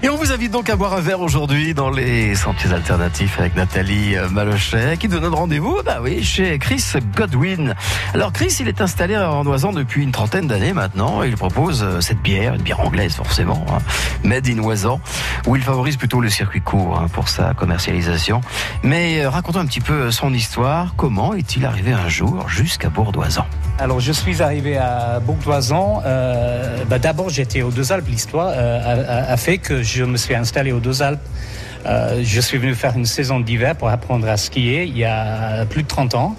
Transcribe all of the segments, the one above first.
Et on vous invite donc à boire un verre aujourd'hui dans les sentiers alternatifs avec Nathalie euh, Malochet qui donne rendez-vous bah oui, chez Chris Godwin. Alors Chris, il est installé en Oisan depuis une trentaine d'années maintenant. Il propose euh, cette bière, une bière anglaise forcément, hein, made in Oisan, où il favorise plutôt le circuit court hein, pour sa commercialisation. Mais euh, racontons un petit peu son histoire. Comment est-il arrivé un jour jusqu'à Bourdoisan? Alors, je suis arrivé à Bourg-d'Oisan. Euh, bah, D'abord, j'étais aux Deux-Alpes. L'histoire euh, a, a, fait que je me suis installé aux Deux-Alpes. Euh, je suis venu faire une saison d'hiver pour apprendre à skier il y a plus de 30 ans.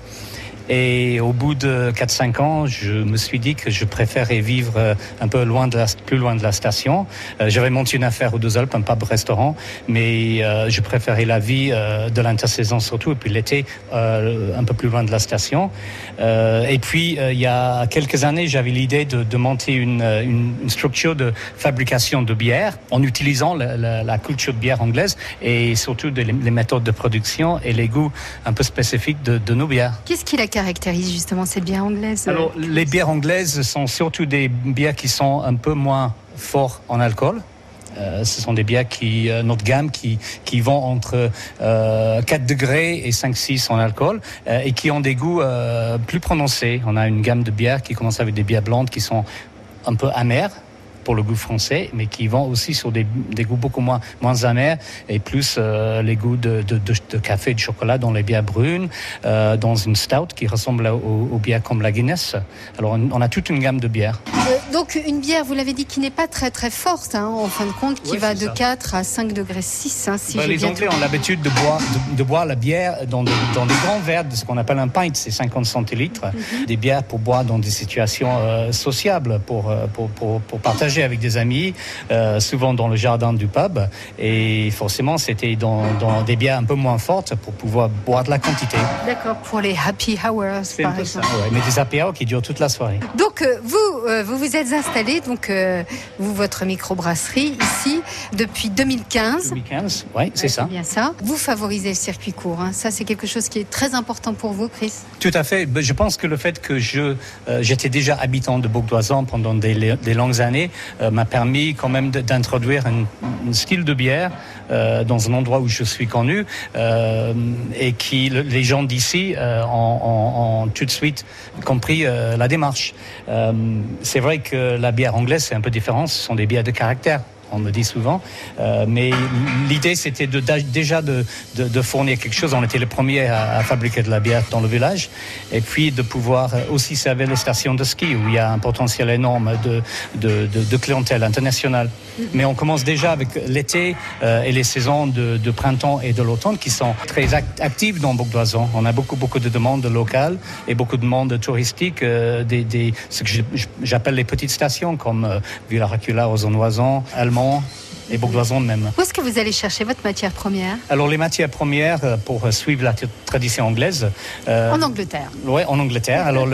Et au bout de 4-5 ans, je me suis dit que je préférais vivre euh, un peu loin de la, plus loin de la station. Euh, J'avais monté une affaire aux Deux Alpes, un pub-restaurant, mais euh, je préférais la vie de l'intersaison surtout, et puis l'été un peu plus loin de la station. Et puis, il y a quelques années, j'avais l'idée de, de, monter une, une, structure de fabrication de bière en utilisant la, la, la culture de bière anglaise et surtout de, les, méthodes de production et les goûts un peu spécifiques de, de nos bières. Qu'est-ce qui la caractérise justement cette bière anglaise Alors, les bières anglaises sont surtout des bières qui sont un peu moins forts en alcool. Euh, ce sont des bières qui, euh, notre gamme, qui, qui vont entre euh, 4 degrés et 5-6 en alcool euh, et qui ont des goûts euh, plus prononcés. On a une gamme de bières qui commence avec des bières blondes qui sont un peu amères, pour le goût français, mais qui vont aussi sur des, des goûts beaucoup moins, moins amers et plus euh, les goûts de, de, de, de, café et de chocolat dans les bières brunes, euh, dans une stout qui ressemble aux, aux, bières comme la Guinness. Alors on, a toute une gamme de bières. Euh, donc une bière, vous l'avez dit, qui n'est pas très très forte, hein, en fin de compte, qui ouais, va de ça. 4 à 5 degrés 6. Hein, si bah, les Anglais tout... ont l'habitude de boire, de, de, boire la bière dans, de, dans des grands verres, de ce qu'on appelle un pint, c'est 50 centilitres, mm -hmm. des bières pour boire dans des situations euh, sociables, pour, pour, pour, pour partager avec des amis, euh, souvent dans le jardin du pub. Et forcément, c'était dans, dans, des bières un peu moins fortes pour pouvoir boire de la quantité. D'accord, pour les happy hours, par exemple. Ça, ouais, mais des happy hours qui durent toute la soirée. Donc, euh, vous, euh, vous vous êtes installé, donc, vous, votre microbrasserie, ici, depuis 2015. 2015, oui, c'est ouais, ça. bien ça. Vous favorisez le circuit court. Hein. Ça, c'est quelque chose qui est très important pour vous, Chris. Tout à fait. Je pense que le fait que je j'étais déjà habitant de Beaudoisan pendant des, des longues années m'a permis quand même d'introduire un, un, style de bière euh, dans un endroit où je suis connu euh, et qui le, les gens d'ici euh, ont, tout de suite compris euh, la démarche. Euh, c'est vrai que la bière anglaise c'est un peu différent, ce sont des bières de caractère on me dit souvent. Euh, mais l'idée, c'était de, déjà de, de, de, fournir quelque chose. On était les premiers à, à, fabriquer de la bière dans le village. Et puis de pouvoir aussi servir les stations de ski où il y a un potentiel énorme de, de clientèle internationale. Mais on commence déjà avec l'été euh, et les saisons de, printemps et de l'automne qui sont très act actives dans Beaudoison. On a beaucoup, beaucoup de demandes locales et beaucoup de demandes touristiques, euh, des, des, ce que j'appelle les petites stations comme euh, Villaracula, Ozon-Oison, Allemand et Bourgoison même. Où est-ce que vous allez chercher votre matière première? Alors les matières premières euh, pour suivre la tradition anglaise. Euh, en Angleterre. Oui, en Angleterre. Alors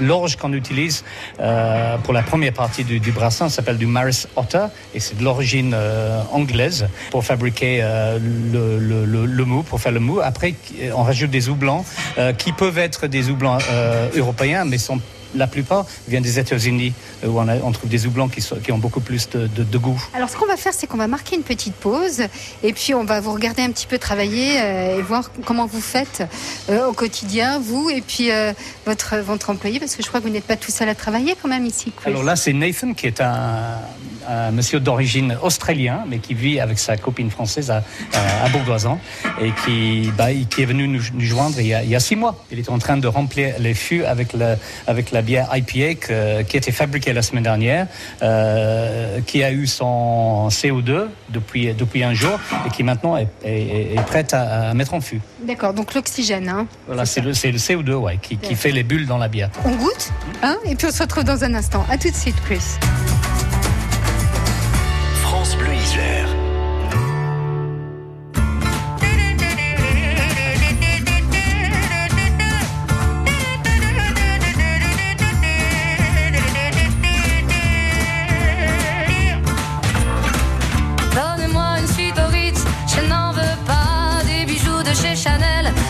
l'orge qu'on utilise euh, pour la première partie du, du brassin s'appelle du Maris Otter et c'est de l'origine euh, anglaise pour fabriquer le, le, le, le, mou, pour faire le mou. Après, on rajoute des houblons qui peuvent être des houblons européens, mais sont la plupart viennent des États-Unis où on, a, on, trouve des houblons qui, sont, qui, ont beaucoup plus de, de, de goût. Alors ce qu'on va faire, c'est qu'on va marquer une petite pause et puis on va vous regarder un petit peu travailler euh, et voir comment vous faites euh, au quotidien, vous et puis euh, votre, votre employé, parce que je crois que vous n'êtes pas tout seul à travailler quand même ici. Chris. Alors là, c'est Nathan qui est un, un monsieur d'origine australien, mais qui vit avec sa copine française à, à, à Bourgoisan et qui, bah, qui est venu nous, nous joindre il y, a, il y, a, six mois. Il est en train de remplir les fûts avec la bière IPA que, qui a été fabriquée la semaine dernière, euh, qui a eu son CO2 depuis, depuis un jour et qui maintenant est, est, est prête à, à, mettre en fût. D'accord, donc l'oxygène. Hein, voilà, c'est le, le, CO2 ouais, qui, qui fait les bulles dans la bière. On goûte hein, et puis on se retrouve dans un instant. À tout de suite, Chris.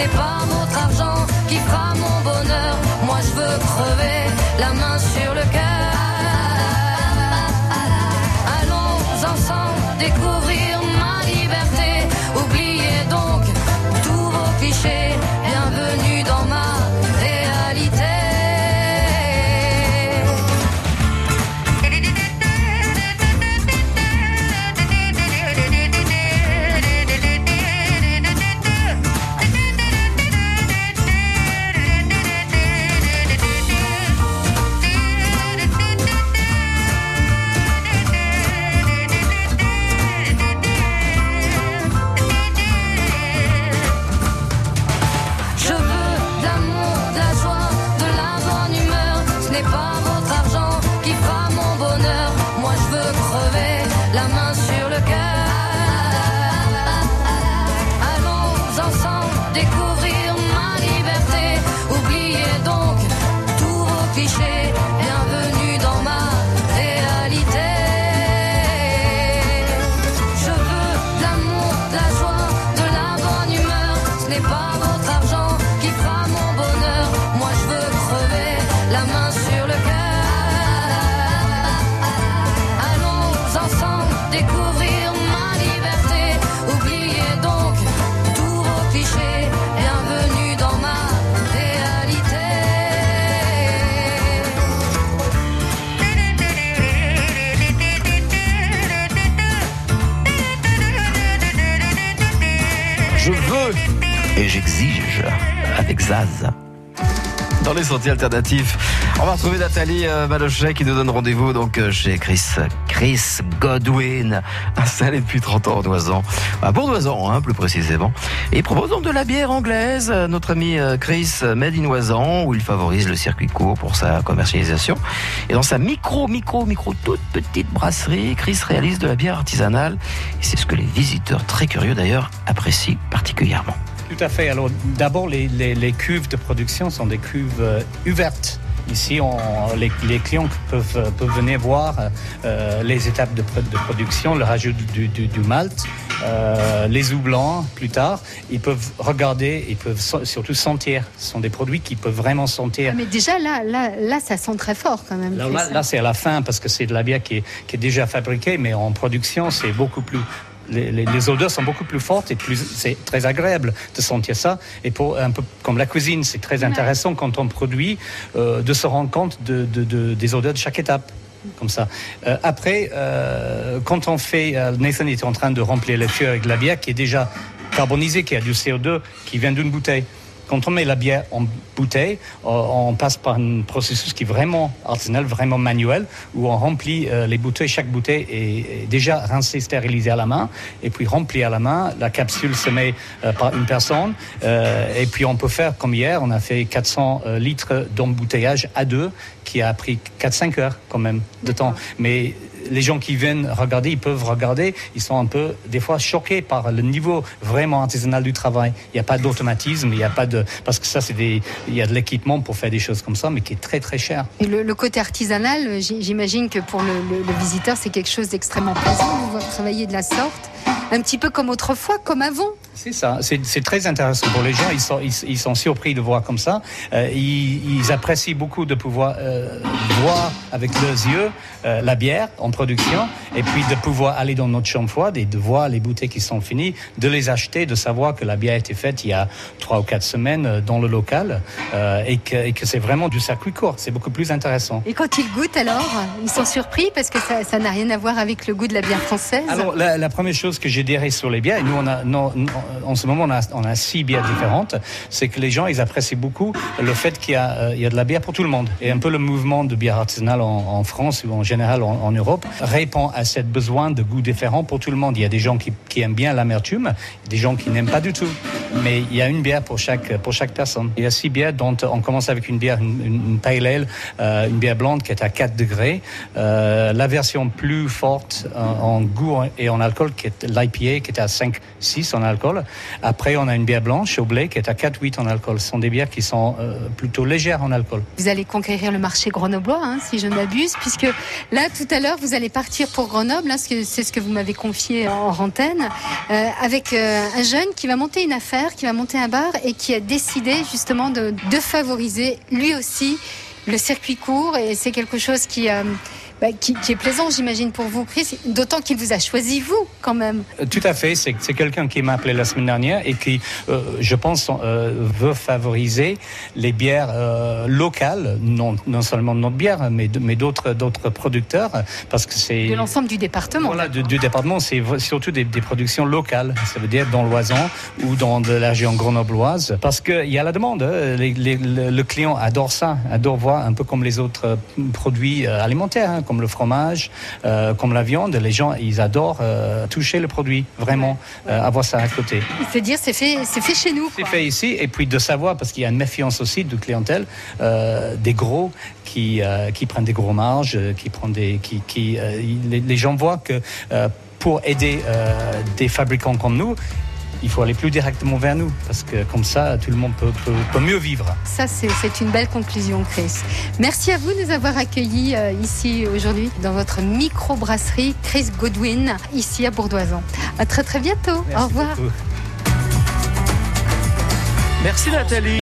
n'est pas votre argent qui fera mon bonheur. Moi je veux crever la main sur Dans les sentiers alternatifs, on va retrouver Nathalie euh, Malochet qui nous donne rendez-vous donc euh, chez Chris Chris Godwin, installé depuis 30 ans en Oisan, à Bourdoisan hein, plus précisément. Et il propose donc de la bière anglaise. Euh, Notre ami Chris Made in Oisan, où il favorise le circuit court pour sa commercialisation. Et dans sa micro, micro, micro, toute petite brasserie, Chris réalise de la bière artisanale. Et c'est ce que les visiteurs, très curieux d'ailleurs, apprécient particulièrement. Tout à fait. Alors, d'abord, les, les- les cuves de production sont des cuves euh, ouvertes. Ici, on- les, les clients peuvent, euh, peuvent venir voir euh, les étapes de, pro- de production, le rajout du, du- du malt, euh, les houblons plus tard. Ils peuvent regarder, ils peuvent so- surtout sentir. Ce sont des produits qui peuvent vraiment sentir. Ah, Mais déjà, là, là, là, ça sent très fort quand même. Là, C'est là, à la fin parce que c'est de la bière qui est, qui est déjà fabriquée, mais en production, c'est beaucoup plus. Les, les- les odeurs sont beaucoup plus fortes et plus, c'est très agréable de sentir ça. Et pour un peu comme la cuisine, c'est très intéressant quand on produit euh, de se rendre compte de, de- de- des odeurs de chaque étape. Comme ça. Euh, après, euh, quand on fait, euh, Nathan était en train de remplir les fûts avec de la bière qui est déjà carbonisée, qui a du CO2, qui vient d'une bouteille. Quand on met la bière en bouteille, euh, on passe par un processus qui est vraiment artisanal, vraiment manuel, où on remplit euh, les bouteilles. Chaque bouteille est, déjà rincée, stérilisée à la main, et puis remplie à la main. La capsule se met euh, par une personne, et puis on peut faire comme hier, on a fait 400 euh, litres d'embouteillage à deux, qui a pris 4-5 heures quand même de temps. Mais les gens qui viennent regarder, ils peuvent regarder, ils sont un peu, des fois, choqués par le niveau vraiment artisanal du travail. Il n'y a pas d'automatisme, il n'y a pas de, parce que ça, c'est des, il y a de l'équipement pour faire des choses comme ça, mais qui est très très cher. Et le, côté artisanal, j'imagine que pour le, visiteur, c'est quelque chose d'extrêmement plaisant de voir travailler de la sorte. Un petit peu comme autrefois, comme avant. C'est ça, c'est très intéressant pour les gens. Ils sont, ils, ils sont surpris de voir comme ça. Euh, ils, ils apprécient beaucoup de pouvoir euh, voir avec leurs yeux euh, la bière en production et puis de pouvoir aller dans notre chambre froide et de voir les bouteilles qui sont finies, de les acheter, de savoir que la bière a été faite il y a trois ou quatre semaines euh, dans le local euh, et que, et que c'est vraiment du circuit court. C'est beaucoup plus intéressant. Et quand ils goûtent alors, ils sont surpris parce que ça ça n'a rien à voir avec le goût de la bière française? Alors, la, la première chose que j'ai dirais sur les bières, et nous, on a, non, non, en ce moment, on a, six bières différentes, c'est que les gens, ils apprécient beaucoup le fait qu'il euh, y a de la bière pour tout le monde. Et un peu le mouvement de bière artisanale en, France ou en général en, Europe répond à ce besoin de goûts différents pour tout le monde. Il y a des gens qui, aiment bien l'amertume, des gens qui n'aiment pas du tout. Mais il y a une bière pour chaque, personne. Il y a six bières dont on commence avec une bière, une, une, pale ale, euh, une bière blonde qui est à 4 degrés. Euh, la version plus forte en, en goût et en alcool qui est l'IPA qui est à 5, 6 en alcool. Après, on a une bière blanche au blé qui est à 4, 8 en alcool. Ce sont des bières qui sont euh, plutôt légères en alcool. Vous allez conquérir le marché grenoblois, hein, si je ne m'abuse, puisque là, tout à l'heure, vous allez partir pour Grenoble, hein, c'est ce que vous m'avez confié en antenne, euh, avec euh, un jeune qui va monter une affaire, qui va monter un bar et qui a décidé justement de, de favoriser lui aussi le circuit court. Et c'est quelque chose qui, bah, qui, qui est plaisant, j'imagine, pour vous, Chris, d'autant qu'il vous a choisi, vous, quand même. Euh, Tout à fait. C'est quelqu'un qui m'a appelé la semaine dernière et qui, euh, je pense, euh, veut favoriser les bières euh, locales, non, non seulement de notre bière, mais mais d'autres d'autres producteurs, parce que c'est De l'ensemble du département. Voilà, du, du département, c'est surtout des, des productions locales. Ça veut dire dans l'Oisan ou dans de la région grenobloise. Parce qu'il y a la demande. hein. Les- les- le, le client adore ça, adore voir un peu comme les autres euh, produits euh, alimentaires, hein, comme le fromage, euh, comme la viande. Les gens, ils adorent euh, toucher le produit, vraiment, euh, avoir ça à côté. C'est dire, c'est fait, c'est fait chez nous. C'est fait ici, et puis de savoir, parce qu'il y a une méfiance aussi de clientèle, des gros qui, qui prennent des gros marges, qui prennent des, qui, qui, les, les gens voient que pour aider des fabricants comme nous, il faut aller plus directement vers nous, parce que comme ça, tout le monde peut, peut, peut mieux vivre. Ça, c'est une belle conclusion, Chris. Merci à vous de nous avoir accueillis euh, ici aujourd'hui dans votre micro-brasserie Chris Godwin, ici à Bourdoisan. À très très bientôt. Au revoir. beaucoup. Merci Nathalie.